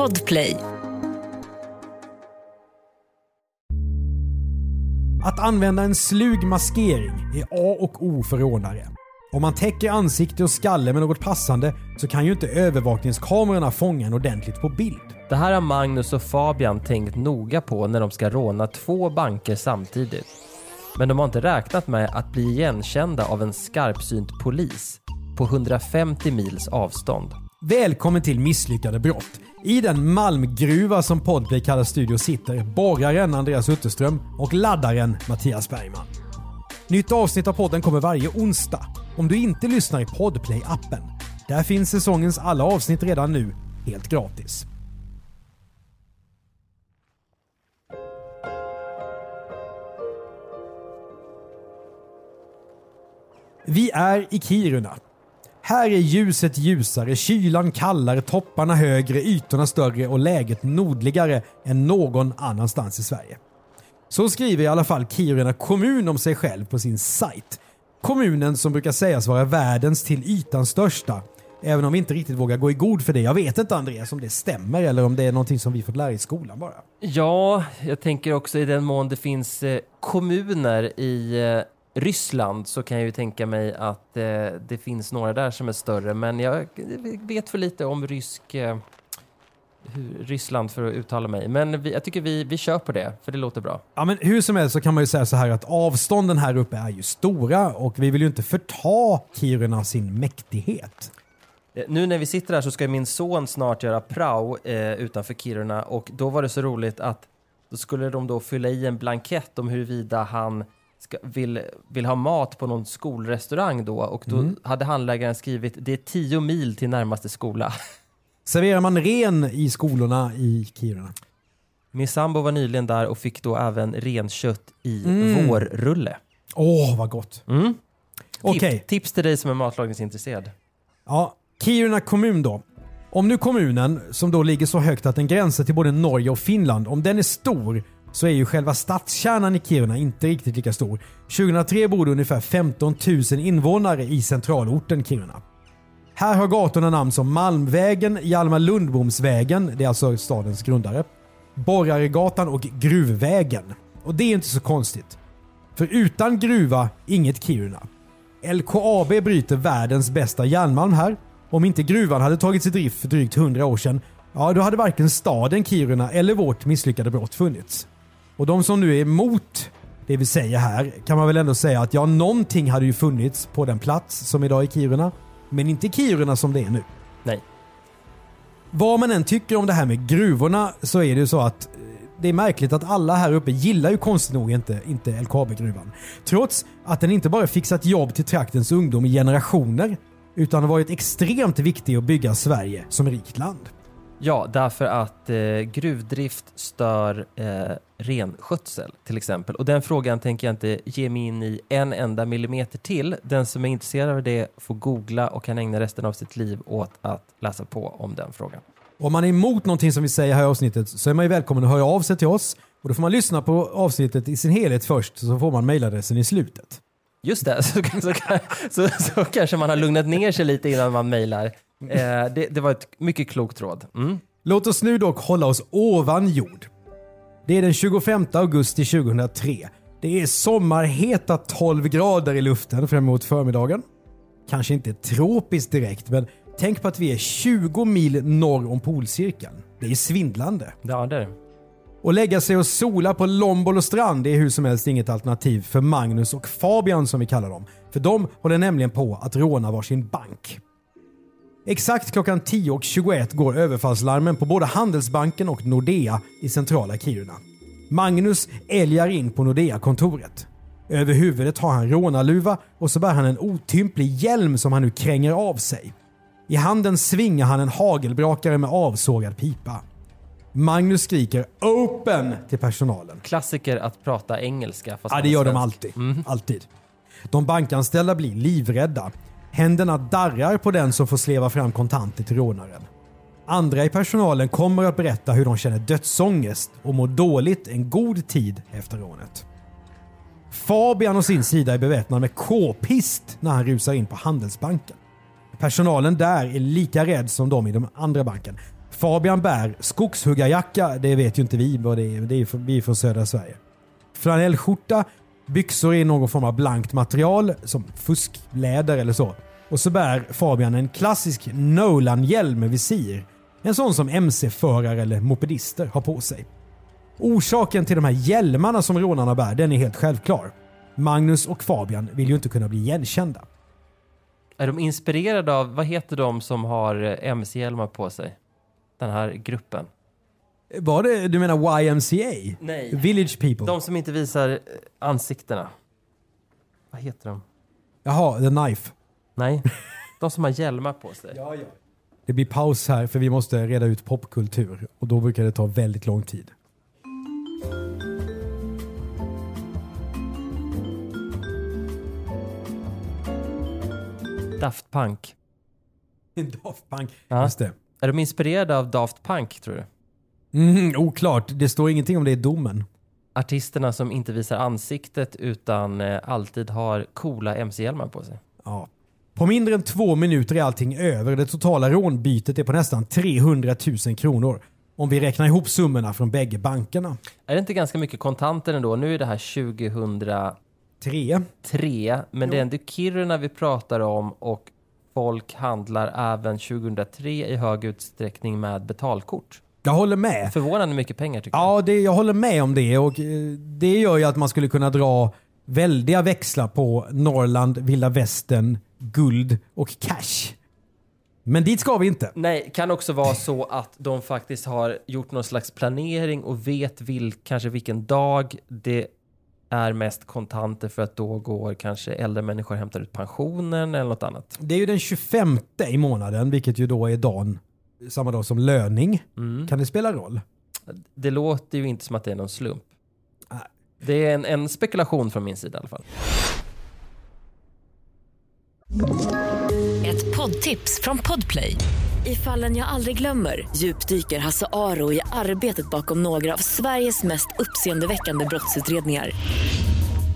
Podplay. Att använda en slug maskering är A och O för rånare. Om man täcker ansikte och skalle med något passande så kan ju inte övervakningskamerorna fånga en ordentligt på bild. Det här har Magnus och Fabian tänkt noga på när de ska råna två banker samtidigt. Men de har inte räknat med att bli igenkända av en skarpsynt polis på 150 mils avstånd. Välkommen till Misslyckade brott. I den malmgruva som Podplay kallar studio sitter borraren Andreas Utterström och laddaren Mattias Bergman. Nytt avsnitt av podden kommer varje onsdag. Om du inte lyssnar i Podplay-appen. Där finns säsongens alla avsnitt redan nu, helt gratis. Vi är i Kiruna. Här är ljuset ljusare, kylan kallare, topparna högre, ytorna större och läget nordligare än någon annanstans i Sverige. Så skriver i alla fall Kiruna kommun om sig själv på sin sajt. Kommunen som brukar sägas vara världens till ytan största. Även om vi inte riktigt vågar gå i god för det. Jag vet inte Andreas om det stämmer eller om det är någonting som vi fått lära i skolan bara. Ja, jag tänker också i den mån det finns eh, kommuner i eh, Ryssland så kan jag ju tänka mig att eh, det finns några där som är större. Men jag vet för lite om rysk, eh, Ryssland för att uttala mig. Men vi, jag tycker vi, vi kör på det, för det låter bra. Ja, men hur som helst så kan man ju säga så här att avstånden här uppe är ju stora och vi vill ju inte förta Kiruna sin mäktighet. Eh, Nu när vi sitter här så ska min son snart göra prao eh, utanför Kiruna och då var det så roligt att då skulle de då fylla i en blankett om huruvida han ska, vill, vill ha mat på någon skolrestaurang då och då hade handläggaren skrivit det är tio mil till närmaste skola. Serverar man ren i skolorna i Kiruna? Min sambo var nyligen där och fick då även renkött i Mm. vårrulle. Åh, vad gott. Mm. Okej. Tip, tips till dig som är matlagningsintresserad. Ja, Kiruna kommun då. Om nu kommunen, som då ligger så högt att den gränsar till både Norge och Finland, om den är stor så är ju själva stadskärnan i Kiruna inte riktigt lika stor. 2003 bor det ungefär 15 000 invånare i centralorten Kiruna. Här har gatorna namn som Malmvägen, Hjalmar Lundbomsvägen, det är alltså stadens grundare, Borgaregatan och Gruvvägen. Och det är inte så konstigt. För utan gruva, inget Kiruna. LKAB bryter världens bästa järnmalm här. Om inte gruvan hade tagits i drift för drygt 100 år sedan, ja då hade varken staden Kiruna eller vårt misslyckade brott funnits. Och de som nu är emot det vi säger här kan man väl ändå säga att ja, någonting hade ju funnits på den plats som idag är Kiruna. Men inte Kiruna som det är nu. Nej. Vad man än tycker om det här med gruvorna så är det ju så att eh, det är märkligt att alla här uppe gillar ju konstigt nog inte, inte LKAB-gruvan. Trots att den inte bara fixat jobb till traktens ungdom i generationer utan har varit extremt viktig att bygga Sverige som rikt land. Ja, därför att eh, gruvdrift stör eh, renskötsel till exempel. Och den frågan tänker jag inte ge mig in i en enda millimeter till. Den som är intresserad av det får googla och kan ägna resten av sitt liv åt att läsa på om den frågan. Om man är emot någonting som vi säger här i avsnittet så är man ju välkommen att höra av sig till oss. Och då får man lyssna på avsnittet i sin helhet först så får man mejladressen i slutet. Just det, så, så, så, så kanske man har lugnat ner sig lite innan man mejlar. Eh, det, det var ett mycket klokt råd. Mm. Låt oss nu dock hålla oss ovan jord. Det är den 25 augusti 2003. Det är sommarheta 12 grader i luften fram emot förmiddagen. Kanske inte tropiskt direkt, men tänk på att vi är 20 mil norr om polcirkeln. Det är svindlande. Ja, det är det. Och lägga sig och sola på Lombolo strand är hur som helst inget alternativ för Magnus och Fabian som vi kallar dem. För de håller nämligen på att råna varsin bank. Exakt klockan 10.21 går överfallslarmen på både Handelsbanken och Nordea i centrala Kiruna. Magnus älgar in på Nordea-kontoret. Över huvudet har han rånarluva och så bär han en otymplig hjälm som han nu kränger av sig. I handen svingar han en hagelbrakare med avsågad pipa. Magnus skriker “Open!” till personalen. Klassiker att prata engelska. Fast Ja, det gör de alltid. Alltid. De bankanställda blir livrädda. Händerna darrar på den som får sleva fram kontanter till rånaren. Andra i personalen kommer att berätta hur de känner dödsångest och mår dåligt en god tid efter rånet. Fabian å sin sida är beväpnad med k-pist när han rusar in på Handelsbanken. Personalen där är lika rädd som de i den andra banken. Fabian bär skogshuggarjacka, det vet ju inte vi vad det är. Det är vi är från södra Sverige. Flanellskjorta, byxor i någon form av blankt material som fuskläder eller så. Och så bär Fabian en klassisk Nolan-hjälm med visir. En sån som MC-förare eller mopedister har på sig. Orsaken till de här hjälmarna som rånarna bär, den är helt självklar. Magnus och Fabian vill ju inte kunna bli igenkända. Är de inspirerade av, vad heter de som har MC-hjälmar på sig? Den här gruppen. Var det, du menar YMCA? Nej. Village people? De som inte visar eh, ansiktena. Vad heter de? Jaha, The Knife. Nej, de som har hjälmar på sig. Ja, ja. Det blir paus här för vi måste reda ut popkultur och då brukar det ta väldigt lång tid. Daft Punk. Daft Punk. Ja. Just det. Är de inspirerade av Daft Punk tror du? Mm, oklart. Det står ingenting om det i domen. Artisterna som inte visar ansiktet utan eh, alltid har coola MC-hjälmar på sig. Ja. På mindre än två minuter är allting över. Det totala rånbytet är på nästan 300 000 kronor. Om vi räknar ihop summorna från bägge bankerna. Är det inte ganska mycket kontanter ändå? Nu är det här 2003, Tre. men det är ändå Kiruna vi pratar om och folk handlar även 2003 i hög utsträckning med betalkort. Jag håller med. Förvånande mycket pengar tycker jag. Ja, jag håller med om det och eh, det gör ju att man skulle kunna dra väldiga växlar på Norrland, vilda västern, guld och cash. Men dit ska vi inte. Nej, kan också vara så att de faktiskt har gjort någon slags planering och vet vil, kanske vilken dag det är mest kontanter för att då går kanske äldre människor och hämtar ut pensionen eller något annat. Det är ju den 25 i månaden, vilket ju då är dagen, samma dag som löning. Kan det spela roll? Det låter ju inte som att det är någon slump. Det är en, en spekulation från min sida i alla fall. Ett poddtips från Podplay. I fallen jag aldrig glömmer djupdyker Hasse Aro i arbetet bakom några av Sveriges mest uppseendeväckande brottsutredningar.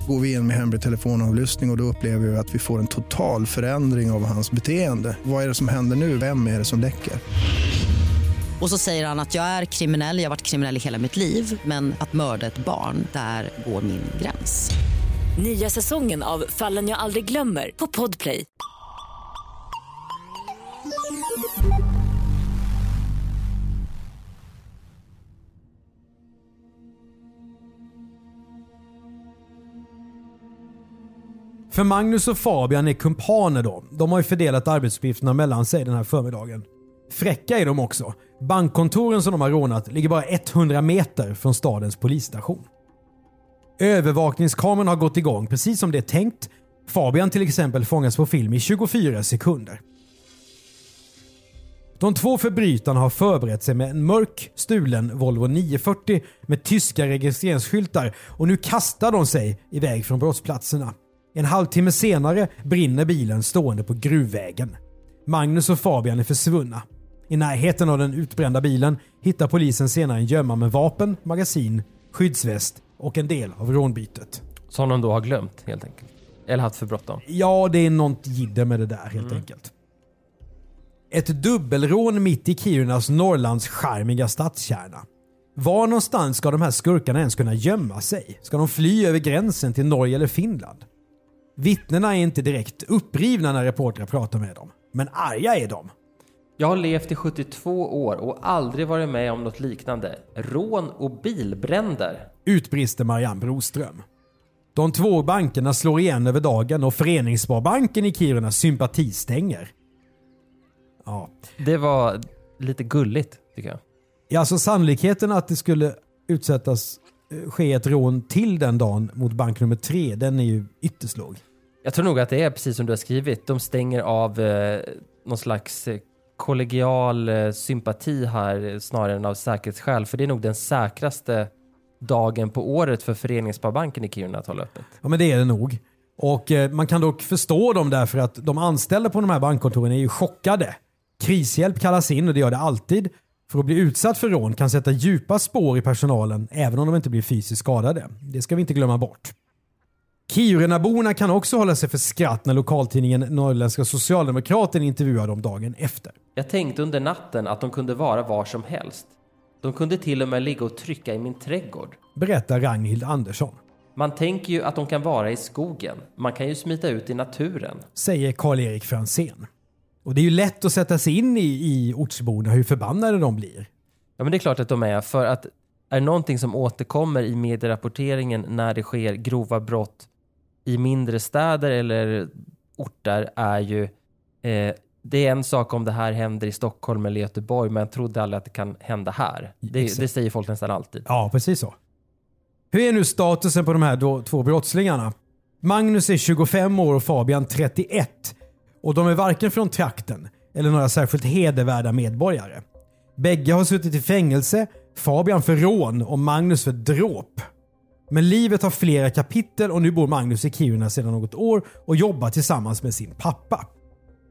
Går vi in med hemlig telefonavlyssning och, och då upplever vi att vi får en total förändring av hans beteende. Vad är det som händer nu? Vem är det som läcker? Och så säger han att jag är kriminell, jag har varit kriminell i hela mitt liv men att mörda ett barn, där går min gräns. Nya säsongen av Fallen jag aldrig glömmer på Podplay. För Magnus och Fabian är kumpaner då. De har ju fördelat arbetsuppgifterna mellan sig den här förmiddagen. Fräcka är de också. Bankkontoren som de har rånat ligger bara 100 meter från stadens polisstation. Övervakningskameran har gått igång precis som det är tänkt. Fabian till exempel fångas på film i 24 sekunder. De två förbrytarna har förberett sig med en mörk stulen Volvo 940 med tyska registreringsskyltar och nu kastar de sig iväg från brottsplatserna. En halvtimme senare brinner bilen stående på gruvvägen. Magnus och Fabian är försvunna. I närheten av den utbrända bilen hittar polisen senare en gömma med vapen, magasin, skyddsväst och en del av rånbytet. Som de då har glömt helt enkelt. Eller haft för bråttom. Ja, det är något jidder med det där helt enkelt. Ett dubbelrån mitt i Kirunas Norrlands charmiga stadskärna. Var någonstans ska de här skurkarna ens kunna gömma sig? Ska de fly över gränsen till Norge eller Finland? Vittnena är inte direkt upprivna när reportrar pratar med dem. Men arga är de. Jag har levt i 72 år och aldrig varit med om något liknande. Rån och bilbränder. Utbrister Marianne Broström. De två bankerna slår igen över dagen och Föreningssparbanken i Kiruna sympatistänger. Ja, Det var lite gulligt tycker jag. Ja, alltså sannolikheten att det skulle utsättas, eh, ske ett rån till den dagen mot bank nummer tre, den är ju ytterst låg. Jag tror nog att det är precis som du har skrivit. De stänger av eh, någon slags eh, kollegial eh, sympati här eh, snarare än av säkerhetsskäl. För det är nog den säkraste dagen på året för Föreningssparbanken i Kiruna att hålla öppet. Ja, men det är det nog. Och eh, man kan dock förstå dem därför att de anställda på de här bankkontoren är ju chockade. Krishjälp kallas in och det gör det alltid. För att bli utsatt för rån kan sätta djupa spår i personalen även om de inte blir fysiskt skadade. Det ska vi inte glömma bort. Kirunaborna kan också hålla sig för skratt när lokaltidningen Norrländska Socialdemokraten intervjuar dem dagen efter. Jag tänkte under natten att de kunde vara var som helst. De kunde till och med ligga och trycka i min trädgård. Berättar Ragnhild Andersson. Man tänker ju att de kan vara i skogen. Man kan ju smita ut i naturen. Säger Karl-Erik Fransén. Och det är ju lätt att sätta sig in i, i ortsborna hur förbannade de blir. Ja men det är klart att de är. För att är det någonting som återkommer i medierapporteringen när det sker grova brott i mindre städer eller orter är ju eh, det är en sak om det här händer i Stockholm eller Göteborg men jag trodde aldrig att det kan hända här. Det, det säger folk nästan alltid. Ja, precis så. Hur är nu statusen på de här då, två brottslingarna? Magnus är 25 år och Fabian 31. Och de är varken från trakten eller några särskilt hedervärda medborgare. Bägge har suttit i fängelse, Fabian för rån och Magnus för dråp. Men livet har flera kapitel och nu bor Magnus i Kiruna sedan något år och jobbar tillsammans med sin pappa.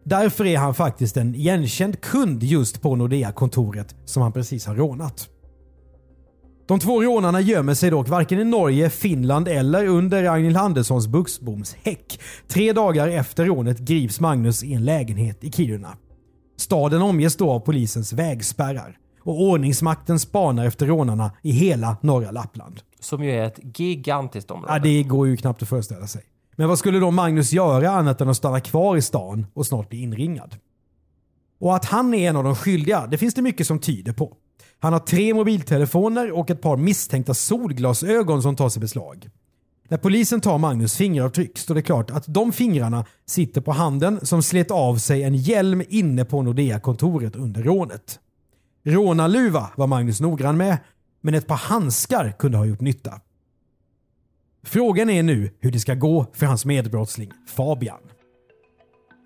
Därför är han faktiskt en igenkänd kund just på Nordea-kontoret som han precis har rånat. De två rånarna gömmer sig dock varken i Norge, Finland eller under Ragnhild Anderssons buxbomshäck. Tre dagar efter rånet grips Magnus i en lägenhet i Kiruna. Staden omges då av polisens vägspärrar och ordningsmakten spanar efter rånarna i hela norra Lappland. Som ju är ett gigantiskt område. Ja, det går ju knappt att föreställa sig. Men vad skulle då Magnus göra annat än att stanna kvar i stan och snart bli inringad? Och att han är en av de skyldiga, det finns det mycket som tyder på. Han har tre mobiltelefoner och ett par misstänkta solglasögon som tas i beslag. När polisen tar Magnus fingeravtryck står det klart att de fingrarna sitter på handen som slet av sig en hjälm inne på Nordea-kontoret under rånet. Rånarluva var Magnus noggrann med, men ett par handskar kunde ha gjort nytta. Frågan är nu hur det ska gå för hans medbrottsling Fabian.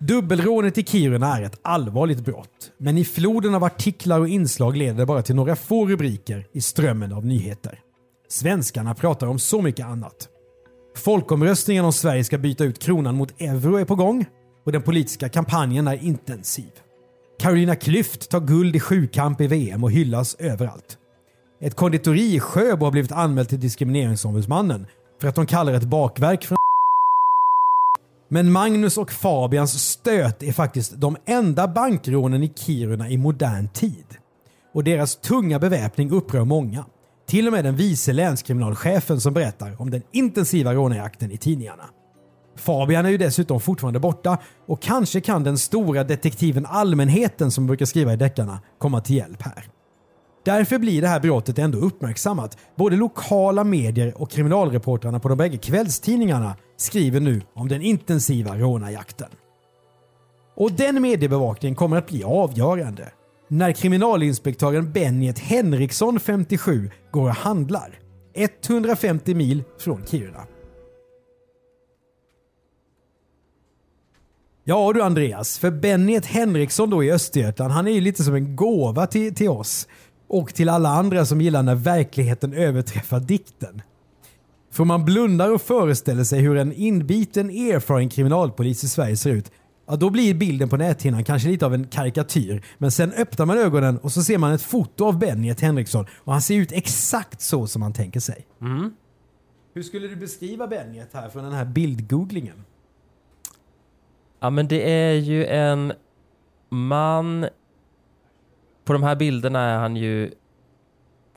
Dubbelrånet i Kiruna är ett allvarligt brott, men i floden av artiklar och inslag leder det bara till några få rubriker i strömmen av nyheter. Svenskarna pratar om så mycket annat. Folkomröstningen om Sverige ska byta ut kronan mot euro är på gång och den politiska kampanjen är intensiv. Carolina Klüft tar guld i sjukamp i VM och hyllas överallt. Ett konditori i Sjöbo har blivit anmält till Diskrimineringsombudsmannen för att de kallar ett bakverk från men Magnus och Fabians stöt är faktiskt de enda bankrånen i Kiruna i modern tid. Och deras tunga beväpning upprör många. Till och med den vice länskriminalchefen som berättar om den intensiva rånjakten i tidningarna. Fabian är ju dessutom fortfarande borta och kanske kan den stora detektiven allmänheten som brukar skriva i deckarna komma till hjälp här. Därför blir det här brottet ändå uppmärksammat. Både lokala medier och kriminalreportrarna på de bägge kvällstidningarna skriver nu om den intensiva rånarjakten. Och den mediebevakningen kommer att bli avgörande när kriminalinspektören Benjet Henriksson, 57, går och handlar. 150 mil från Kiruna. Ja du Andreas, för Benjet Henriksson då i Östergötland, han är ju lite som en gåva till, till oss och till alla andra som gillar när verkligheten överträffar dikten. För om man blundar och föreställer sig hur en inbiten erfaren kriminalpolis i Sverige ser ut, ja då blir bilden på näthinnan kanske lite av en karikatyr. Men sen öppnar man ögonen och så ser man ett foto av Benjet Henriksson och han ser ut exakt så som man tänker sig. Mm. Hur skulle du beskriva Benjet här från den här bildgooglingen? Ja men det är ju en man på de här bilderna är han ju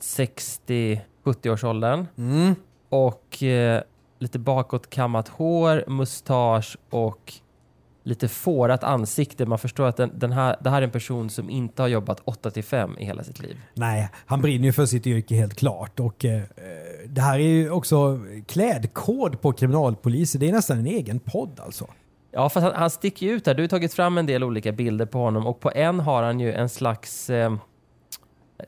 60-70 års åldern. Mm. Och eh, lite bakåt kammat hår, mustasch och lite fårat ansikte. Man förstår att den, den här, det här är en person som inte har jobbat 8 till 5 i hela sitt liv. Nej, han brinner ju för sitt yrke helt klart. Och eh, Det här är ju också klädkod på kriminalpoliser. Det är nästan en egen podd alltså. Ja, fast han, han sticker ju ut här. Du har tagit fram en del olika bilder på honom och på en har han ju en slags eh,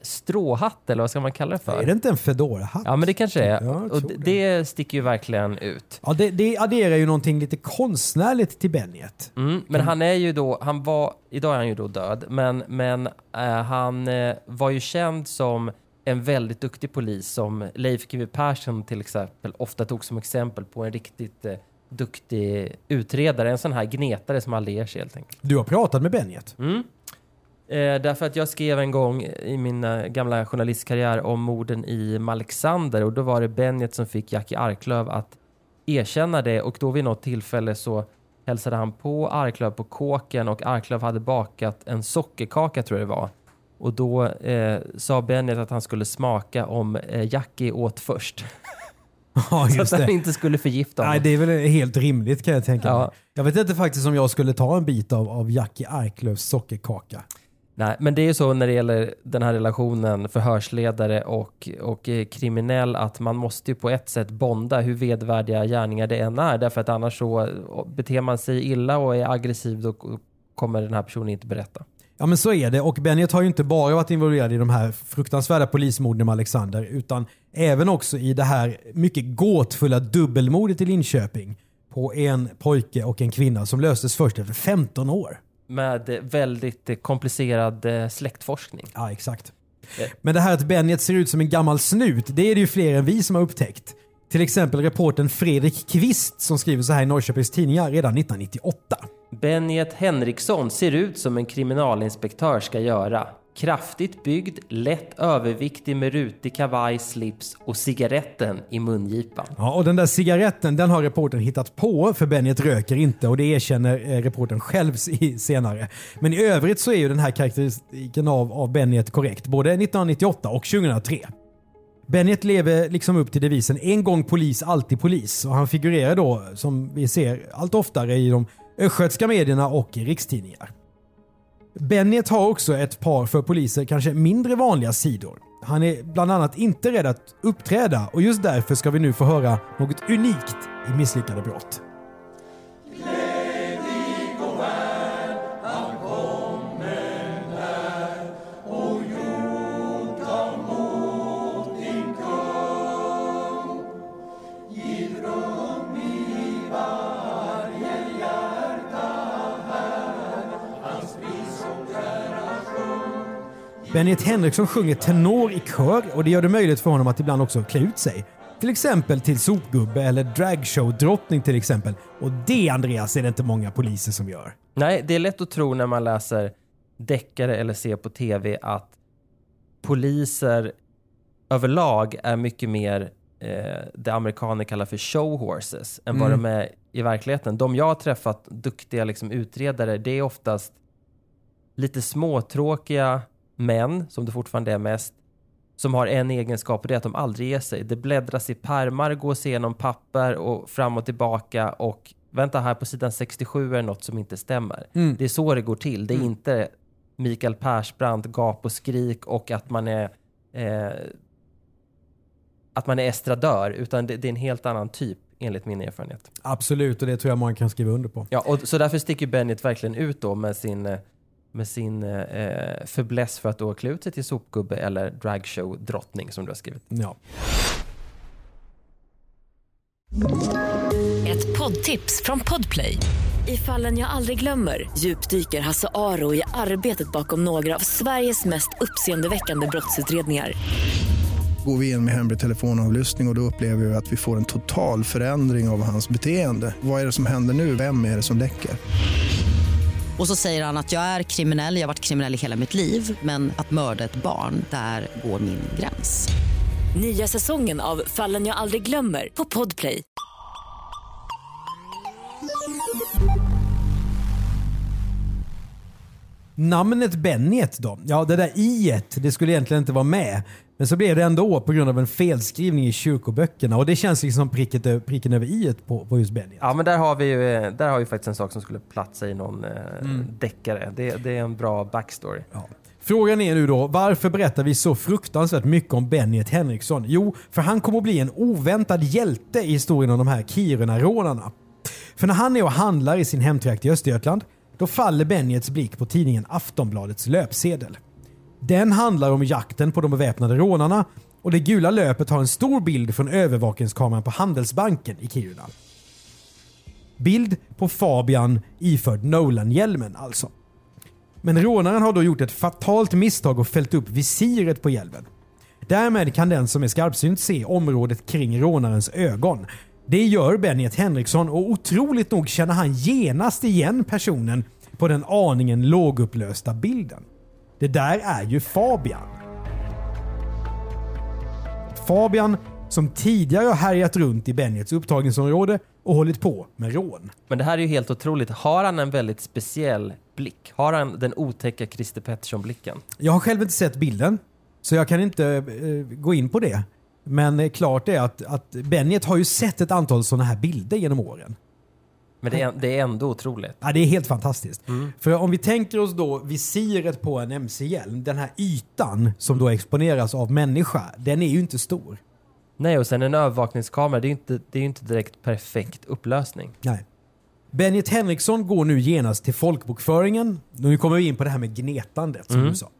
stråhatt eller vad ska man kalla det för? Är det inte en Fedora-hatt? Ja, men det kanske är. Ja, och det, det sticker ju verkligen ut. Ja, det, det adderar ju någonting lite konstnärligt till Benjet. Mm, men han är ju då, han var, idag är han ju då död, men, men eh, han eh, var ju känd som en väldigt duktig polis som Leif GW Persson till exempel ofta tog som exempel på en riktigt eh, duktig utredare, en sån här gnetare som aldrig ger sig helt enkelt. Du har pratat med Benjet? Mm. Eh, därför att jag skrev en gång i min eh, gamla journalistkarriär om morden i Malexander och då var det Bennet som fick Jackie Arklöv att erkänna det och då vid något tillfälle så hälsade han på Arklöv på kåken och Arklöv hade bakat en sockerkaka tror jag det var. Och då eh, sa Bennet att han skulle smaka om eh, Jackie åt först. Ja, så att det. inte skulle förgifta honom. Nej, det är väl helt rimligt kan jag tänka Ja. mig. Jag vet inte faktiskt om jag skulle ta en bit av, av Jackie Arklövs sockerkaka. Nej, men det är ju så när det gäller den här relationen förhörsledare och, och eh, kriminell att man måste ju på ett sätt bonda hur vedvärdiga gärningar det än är. Därför att annars så eh, beter man sig illa och är aggressiv då kommer den här personen inte berätta. Ja men så är det och Bennet har ju inte bara varit involverad i de här fruktansvärda polismorden med Alexander utan även också i det här mycket gåtfulla dubbelmordet i Linköping på en pojke och en kvinna som löstes först efter 15 år. Med väldigt komplicerad eh, släktforskning. Ja exakt. Men det här att Bennet ser ut som en gammal snut, det är det ju fler än vi som har upptäckt. Till exempel reporten Fredrik Kvist som skriver så här i Norrköpings Tidningar redan 1998. Benjet Henriksson ser ut som en kriminalinspektör ska göra. Kraftigt byggd, lätt överviktig med rutig kavaj, slips och cigaretten i mungipan. Ja, och den där cigaretten den har reportern hittat på för Benjet röker inte och det erkänner reporten reportern själv senare. Men i övrigt så är ju den här karaktäristiken av, av Benjet korrekt både 1998 och 2003. Bennet lever liksom upp till devisen en gång polis, alltid polis och han figurerar då som vi ser allt oftare i de östgötska medierna och rikstidningar. Bennet har också ett par för poliser kanske mindre vanliga sidor. Han är bland annat inte rädd att uppträda och just därför ska vi nu få höra något unikt i Misslyckade brott. Bennet Henriksson sjunger tenor i kör och det gör det möjligt för honom att ibland också klä ut sig. Till exempel till sopgubbe eller dragshow-drottning till exempel. Och det Andreas är det inte många poliser som gör. Nej, det är lätt att tro när man läser deckare eller ser på tv att poliser överlag är mycket mer eh, det amerikaner kallar för show horses än vad Mm. de är i verkligheten. De jag har träffat, duktiga liksom, utredare, det är oftast lite småtråkiga män, som det fortfarande är mest, som har en egenskap och det är att de aldrig ger sig. Det bläddras i pärmar, gås igenom papper och fram och tillbaka och vänta här på sidan 67 är det något som inte stämmer. Mm. Det är så det går till. Det är inte Mikael Persbrandt, gap och skrik och att man är eh, att man är estradör, utan det, det är en helt annan typ enligt min erfarenhet. Absolut, och det tror jag många kan skriva under på. Ja, och så därför sticker Bennet verkligen ut då med sin, eh, med sin eh, fäbless för att då klä ut sig till sopgubbe eller dragshow-drottning som du har skrivit. Ja. Ett poddtips från Podplay. I fallen jag aldrig glömmer djupdyker Hasse Aro i arbetet bakom några av Sveriges mest uppseendeväckande brottsutredningar. Går vi in med hemlig telefonavlyssning och, och då upplever vi att vi får en total förändring av hans beteende. Vad är det som händer nu? Vem är det som läcker? Och så säger han att jag är kriminell, jag har varit kriminell i hela mitt liv men att mörda ett barn, där går min gräns. Nya säsongen av Fallen jag aldrig glömmer på Podplay. Namnet Bennet då? Ja, det där i det skulle egentligen inte vara med. Men så blev det ändå på grund av en felskrivning i kyrkoböckerna och det känns liksom som pricket, pricken över i på, på just Bennet. Ja, men där har vi ju, eh, där har vi faktiskt en sak som skulle platsa i någon eh, Mm. deckare. Det, det är en bra backstory. Ja. Frågan är nu då, varför berättar vi så fruktansvärt mycket om Bennet Henriksson? Jo, för han kommer att bli en oväntad hjälte i historien om de här Kiruna-rånarna. För när han är och handlar i sin hemtrakt i Östergötland, då faller Bennets blick på tidningen Aftonbladets löpsedel. Den handlar om jakten på de beväpnade rånarna och det gula löpet har en stor bild från övervakningskameran på Handelsbanken i Kiruna. Bild på Fabian iförd Nolan-hjälmen alltså. Men rånaren har då gjort ett fatalt misstag och fällt upp visiret på hjälmen. Därmed kan den som är skarpsynt se området kring rånarens ögon. Det gör Benjet Henriksson och otroligt nog känner han genast igen personen på den aningen lågupplösta bilden. Det där är ju Fabian. Fabian som tidigare har härjat runt i Benjets upptagningsområde och hållit på med rån. Men det här är ju helt otroligt. Har han en väldigt speciell blick? Har han den otäcka Christer Pettersson-blicken? Jag har själv inte sett bilden, så jag kan inte eh, gå in på det. Men eh, klart är att, att Benjet har ju sett ett antal sådana här bilder genom åren. Men det är, det är ändå otroligt. Ja, det är helt fantastiskt. För om vi tänker oss då visiret på en MC-hjälm, den här ytan som då exponeras av människa, den är ju inte stor. Nej, och sen en övervakningskamera, det är ju inte, det är inte direkt perfekt upplösning. Nej. Benjet Henriksson går nu genast till folkbokföringen. Nu kommer vi in på det här med gnetandet som du sa.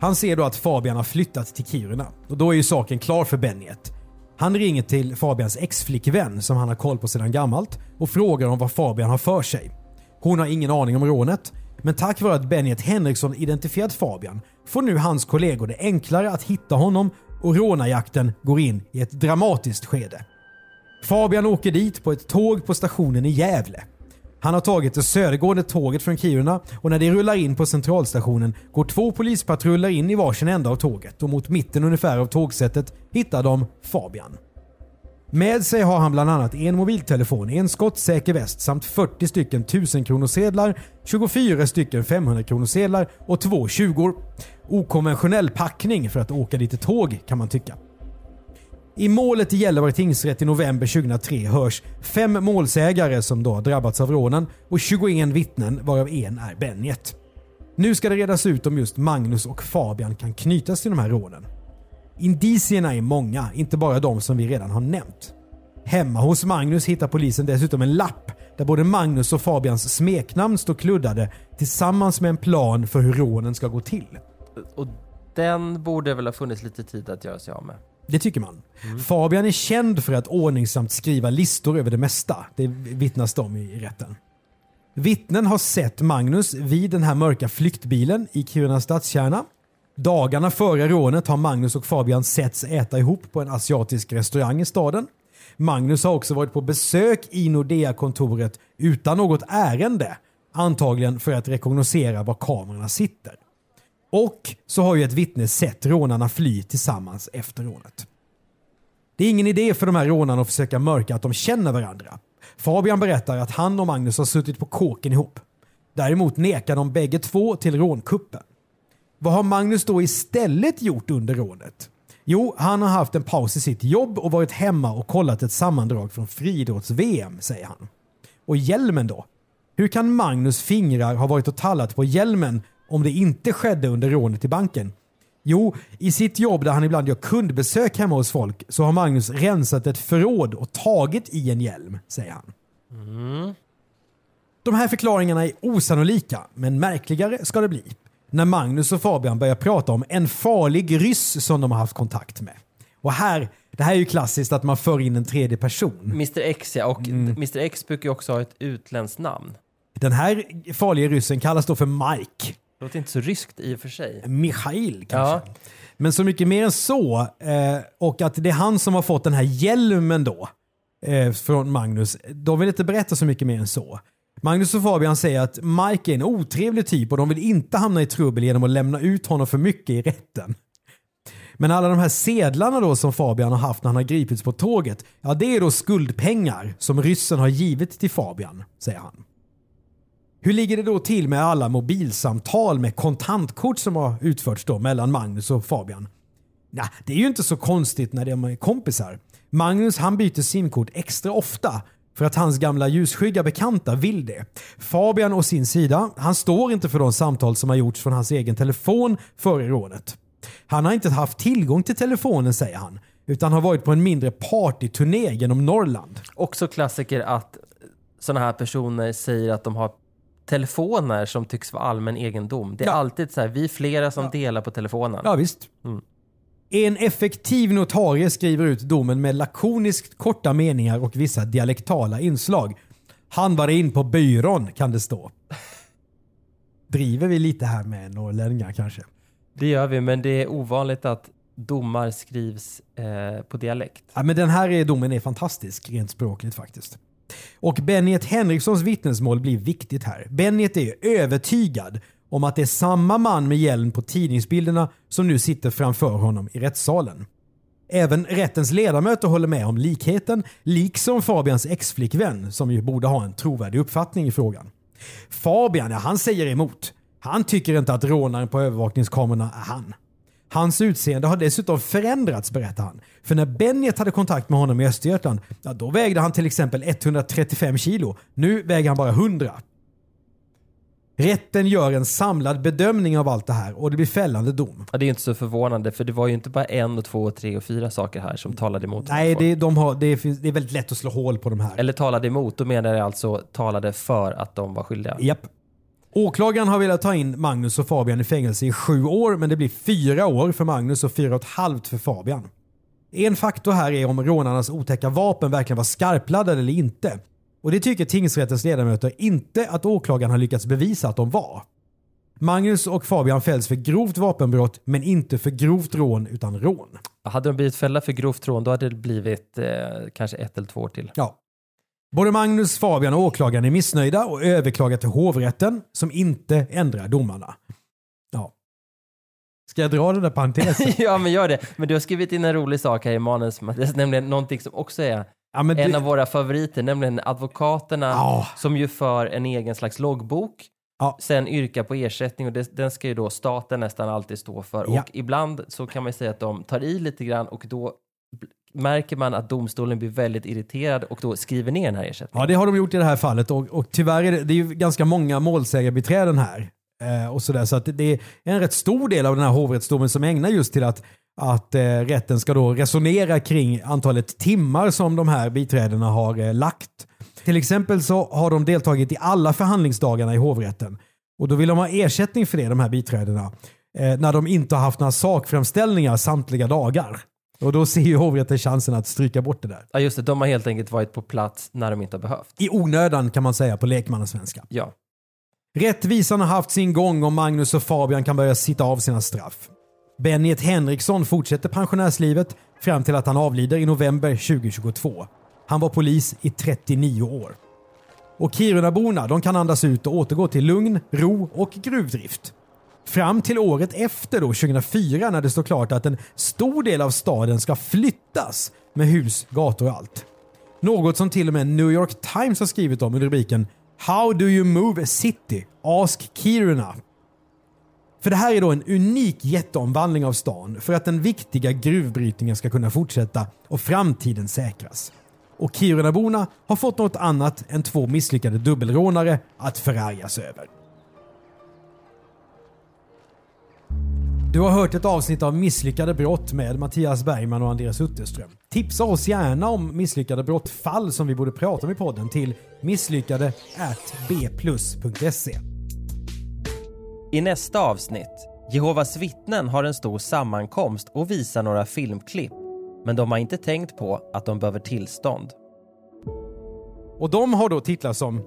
Han ser då att Fabian har flyttat till Kiruna. Och då är ju saken klar för Benjet. Han ringer till Fabians ex-flickvän som han har koll på sedan gammalt och frågar om vad Fabian har för sig. Hon har ingen aning om rånet, men tack vare att Benjet Henriksson identifierat Fabian får nu hans kollegor det enklare att hitta honom och rånarjakten går in i ett dramatiskt skede. Fabian åker dit på ett tåg på stationen i Gävle. Han har tagit det södergående tåget från Kiruna och när det rullar in på centralstationen går två polispatruller in i varsin ända av tåget och mot mitten ungefär av tågsättet hittar de Fabian. Med sig har han bland annat en mobiltelefon, en skottsäker väst samt 40 stycken 1000 kronosedlar, 24 stycken 500 kronosedlar och två 20 Okonventionell packning för att åka lite tåg kan man tycka. I målet i Gällivare tingsrätt i november 2003 hörs fem målsägare som då har drabbats av rånen och 21 vittnen varav en är Benjet. Nu ska det redas ut om just Magnus och Fabian kan knytas till de här rånen. Indicierna är många, inte bara de som vi redan har nämnt. Hemma hos Magnus hittar polisen dessutom en lapp där både Magnus och Fabians smeknamn står kluddade tillsammans med en plan för hur rånen ska gå till. Och den borde väl ha funnits lite tid att göra sig av med. Det tycker man. Fabian är känd för att ordningsamt skriva listor över det mesta. Det vittnas det om i rätten. Vittnen har sett Magnus vid den här mörka flyktbilen i Kiruna stadskärna. Dagarna före rånet har Magnus och Fabian setts äta ihop på en asiatisk restaurang i staden. Magnus har också varit på besök i Nordea-kontoret utan något ärende. Antagligen för att rekognosera var kamerorna sitter. Och så har ju ett vittne sett rånarna fly tillsammans efter rånet. Det är ingen idé för de här rånarna att försöka mörka att de känner varandra. Fabian berättar att han och Magnus har suttit på kåken ihop. Däremot nekar de bägge två till rånkuppen. Vad har Magnus då istället gjort under rånet? Jo, han har haft en paus i sitt jobb och varit hemma och kollat ett sammandrag från friidrotts-VM, säger han. Och hjälmen då? Hur kan Magnus fingrar ha varit och tallat på hjälmen om det inte skedde under rånet i banken? Jo, i sitt jobb där han ibland gör kundbesök hemma hos folk så har Magnus rensat ett förråd och tagit i en hjälm, säger han. De här förklaringarna är osannolika, men märkligare ska det bli. När Magnus och Fabian börjar prata om en farlig ryss som de har haft kontakt med. Och här, det här är ju klassiskt att man för in en tredje person. Mr X ja, och Mr X brukar ju också ha ett utländskt namn. Den här farliga ryssen kallas då för Mike. Låter inte så ryskt i och för sig. Michail kanske. Ja. Men så mycket mer än så. Eh, och att det är han som har fått den här hjälmen då. Eh, från Magnus. De vill inte berätta så mycket mer än så. Magnus och Fabian säger att Mike är en otrevlig typ och de vill inte hamna i trubbel genom att lämna ut honom för mycket i rätten. Men alla de här sedlarna då som Fabian har haft när han har gripits på tåget, ja det är då skuldpengar som ryssen har givit till Fabian, säger han. Hur ligger det då till med alla mobilsamtal med kontantkort som har utförts då mellan Magnus och Fabian? Nej, det är ju inte så konstigt när de är kompisar. Magnus han byter simkort extra ofta för att hans gamla ljusskygga bekanta vill det. Fabian å sin sida, han står inte för de samtal som har gjorts från hans egen telefon före rånet. Han har inte haft tillgång till telefonen säger han, utan har varit på en mindre partyturné genom Norrland. Också klassiker att sådana här personer säger att de har telefoner som tycks vara allmän egendom. Det är Ja. alltid så här, vi är flera som delar på telefonen. Ja visst. En effektiv notarie skriver ut domen med lakoniskt korta meningar och vissa dialektala inslag. Han var in på byrån kan det stå. Driver vi lite här med norrlänningar kanske? Det gör vi, men det är ovanligt att domar skrivs eh, på dialekt. Ja, men den här är- domen är fantastisk rent språkligt faktiskt. Och Bennet Henrikssons vittnesmål blir viktigt här. Bennet är övertygad om att det är samma man med hjälm på tidningsbilderna som nu sitter framför honom i rättssalen. Även rättens ledamöter håller med om likheten, liksom Fabians exflickvän som ju borde ha en trovärdig uppfattning i frågan. Fabian, ja, han säger emot. Han tycker inte att rånaren på övervakningskamerorna är han. Hans utseende har dessutom förändrats berättar han. För när Bennet hade kontakt med honom i Östergötland, ja, då vägde han till exempel 135 kilo. Nu väger han bara 100. Rätten gör en samlad bedömning av allt det här och det blir fällande dom. Ja, det är inte så förvånande för det var ju inte bara en och två och tre och fyra saker här som talade emot. Nej, det, de har, det, är, det är väldigt lätt att slå hål på de här. Eller talade emot, då menar jag alltså talade för att de var skyldiga. Japp. Åklagaren har velat ta in Magnus och Fabian i fängelse i sju år men det blir fyra år för Magnus och fyra och ett halvt för Fabian. En faktor här är om rånarnas otäcka vapen verkligen var skarpladdade eller inte. Och det tycker tingsrättens ledamöter inte att åklagaren har lyckats bevisa att de var. Magnus och Fabian fälls för grovt vapenbrott men inte för grovt rån utan rån. Hade de blivit fällda för grovt rån då hade det blivit eh, kanske ett eller två år till. Ja. Både Magnus, Fabian och åklagaren är missnöjda och överklagar till hovrätten som inte ändrar domarna. Ja. Ska jag dra den där parentesen? ja, men gör det. Men du har skrivit in en rolig sak här i manus, Mattias, nämligen någonting som också är Ja, en det- av våra favoriter, nämligen advokaterna Ja. som ju för en egen slags loggbok. Ja. Sen yrkar på ersättning och det, den ska ju då staten nästan alltid stå för. Ja. Och ibland så kan man ju säga att de tar i lite grann och då märker man att domstolen blir väldigt irriterad och då skriver ner den här ersättningen. Ja, det har de gjort i det här fallet och, och tyvärr är det, det är ju ganska många målsägarbiträden här. Eh, och sådär, så att det- är en rätt stor del av den här hovrättsdomen som ägnar just till att, att eh, rätten ska då resonera kring antalet timmar som de här biträdena har eh, lagt. Till exempel så har de deltagit i alla förhandlingsdagarna i hovrätten. Och då vill de ha ersättning för det, de här biträdena. Eh, när de inte har haft några sakframställningar samtliga dagar. Och då ser ju hovrätten chansen att stryka bort det där. Ja, just det. De har helt enkelt varit på plats när de inte har behövt. I onödan kan man säga på lekmannasvenska. Ja. Rättvisan har haft sin gång och Magnus och Fabian kan börja sitta av sina straff. Bennet Henriksson fortsätter pensionärslivet fram till att han avlider i november 2022. Han var polis i 39 år. Och Kirunaborna de kan andas ut och återgå till lugn, ro och gruvdrift. Fram till året efter då, 2004 när det står klart att en stor del av staden ska flyttas med hus, gator och allt. Något som till och med New York Times har skrivit om under rubriken “How do you move a city? Ask Kiruna”. För det här är då en unik jätteomvandling av stan för att den viktiga gruvbrytningen ska kunna fortsätta och framtiden säkras. Och Kirunaborna har fått något annat än två misslyckade dubbelrånare att förargas över. Du har hört ett avsnitt av Misslyckade brott med Mattias Bergman och Andreas Utterström. Tipsa oss gärna om misslyckade brottfall som vi borde prata om i podden till misslyckade bplus.se. I nästa avsnitt, Jehovas vittnen har en stor sammankomst och visar några filmklipp. Men de har inte tänkt på att de behöver tillstånd. Och de har då titlar som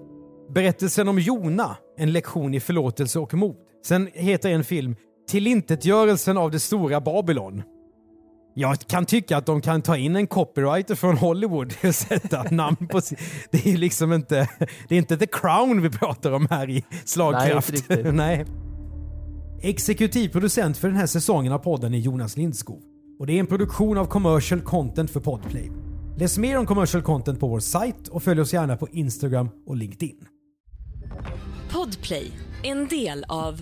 Berättelsen om Jona, en lektion i förlåtelse och mod. Sen heter en film Tillintetgörelsen av det stora Babylon. Jag kan tycka att de kan ta in en copywriter från Hollywood och sätta namn på sin... Det är liksom inte... Det är inte The Crown vi pratar om här i slagkraft. Nej, inte riktigt. Nej. Exekutiv producent för den här säsongen av podden är Jonas Lindskov. Och det är en produktion av commercial content för Podplay. Läs mer om commercial content på vår sajt och följ oss gärna på Instagram och LinkedIn. Podplay, en del av